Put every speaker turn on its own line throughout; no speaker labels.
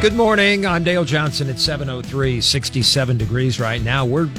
Good morning. I'm Dale Johnson at 703, 67 degrees right now. We're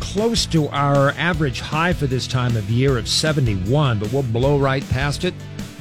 close to our average high for this time of year of 71, but we'll blow right past it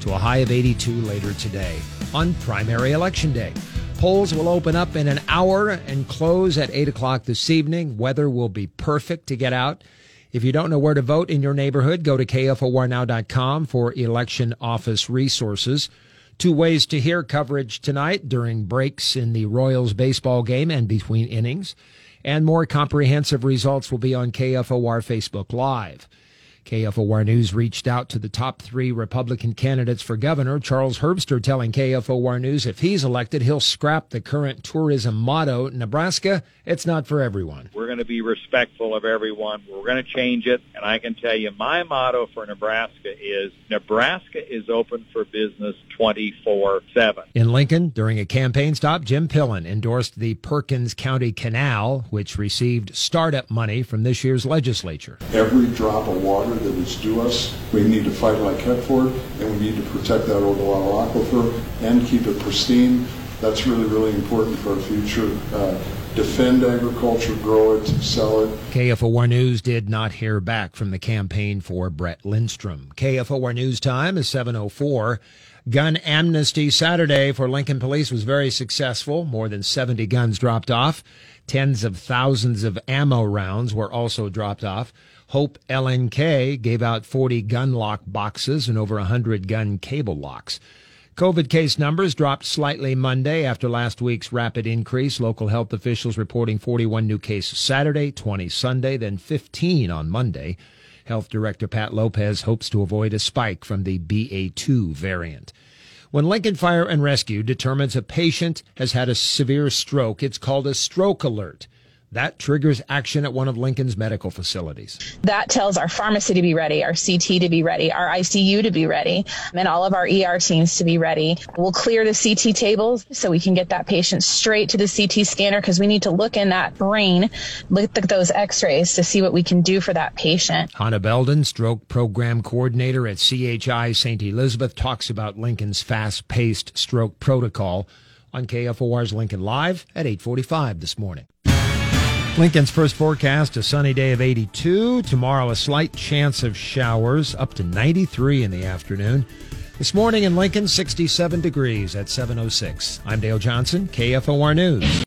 to a high of 82 later today on primary election day. Polls will open up in an hour and close at 8 o'clock this evening. Weather will be perfect to get out. If you don't know where to vote in your neighborhood, go to kfornow.com for election office resources. Two ways to hear coverage tonight during breaks in the Royals baseball game and between innings. And more comprehensive results will be on KFOR Facebook Live. KFOR News reached out to the top three Republican candidates for governor. Charles Herbster telling KFOR News if he's elected, he'll scrap the current tourism motto Nebraska, it's not for everyone.
We're going to be respectful of everyone. We're going to change it. And I can tell you my motto for Nebraska is Nebraska is open for business 24 7.
In Lincoln, during a campaign stop, Jim Pillen endorsed the Perkins County Canal, which received startup money from this year's legislature.
Every drop of water that is due us, we need to fight like heck for it, and we need to protect that Ogallala aquifer and keep it pristine. That's really, really important for our future. Uh, defend agriculture, grow it, sell it.
KFOR News did not hear back from the campaign for Brett Lindstrom. KFOR News time is 704. Gun amnesty Saturday for Lincoln Police was very successful. More than 70 guns dropped off. Tens of thousands of ammo rounds were also dropped off. Hope LNK gave out 40 gun lock boxes and over 100 gun cable locks. COVID case numbers dropped slightly Monday after last week's rapid increase. Local health officials reporting 41 new cases Saturday, 20 Sunday, then 15 on Monday. Health Director Pat Lopez hopes to avoid a spike from the BA2 variant. When Lincoln Fire and Rescue determines a patient has had a severe stroke, it's called a stroke alert. That triggers action at one of Lincoln's medical facilities.
That tells our pharmacy to be ready, our CT to be ready, our ICU to be ready, and all of our ER teams to be ready. We'll clear the CT tables so we can get that patient straight to the CT scanner because we need to look in that brain, look at those x-rays to see what we can do for that patient.
Hannah Belden, stroke program coordinator at CHI St. Elizabeth, talks about Lincoln's fast-paced stroke protocol on KFOR's Lincoln Live at 845 this morning. Lincoln's first forecast a sunny day of 82. Tomorrow, a slight chance of showers up to 93 in the afternoon. This morning in Lincoln, 67 degrees at 706. I'm Dale Johnson, KFOR News.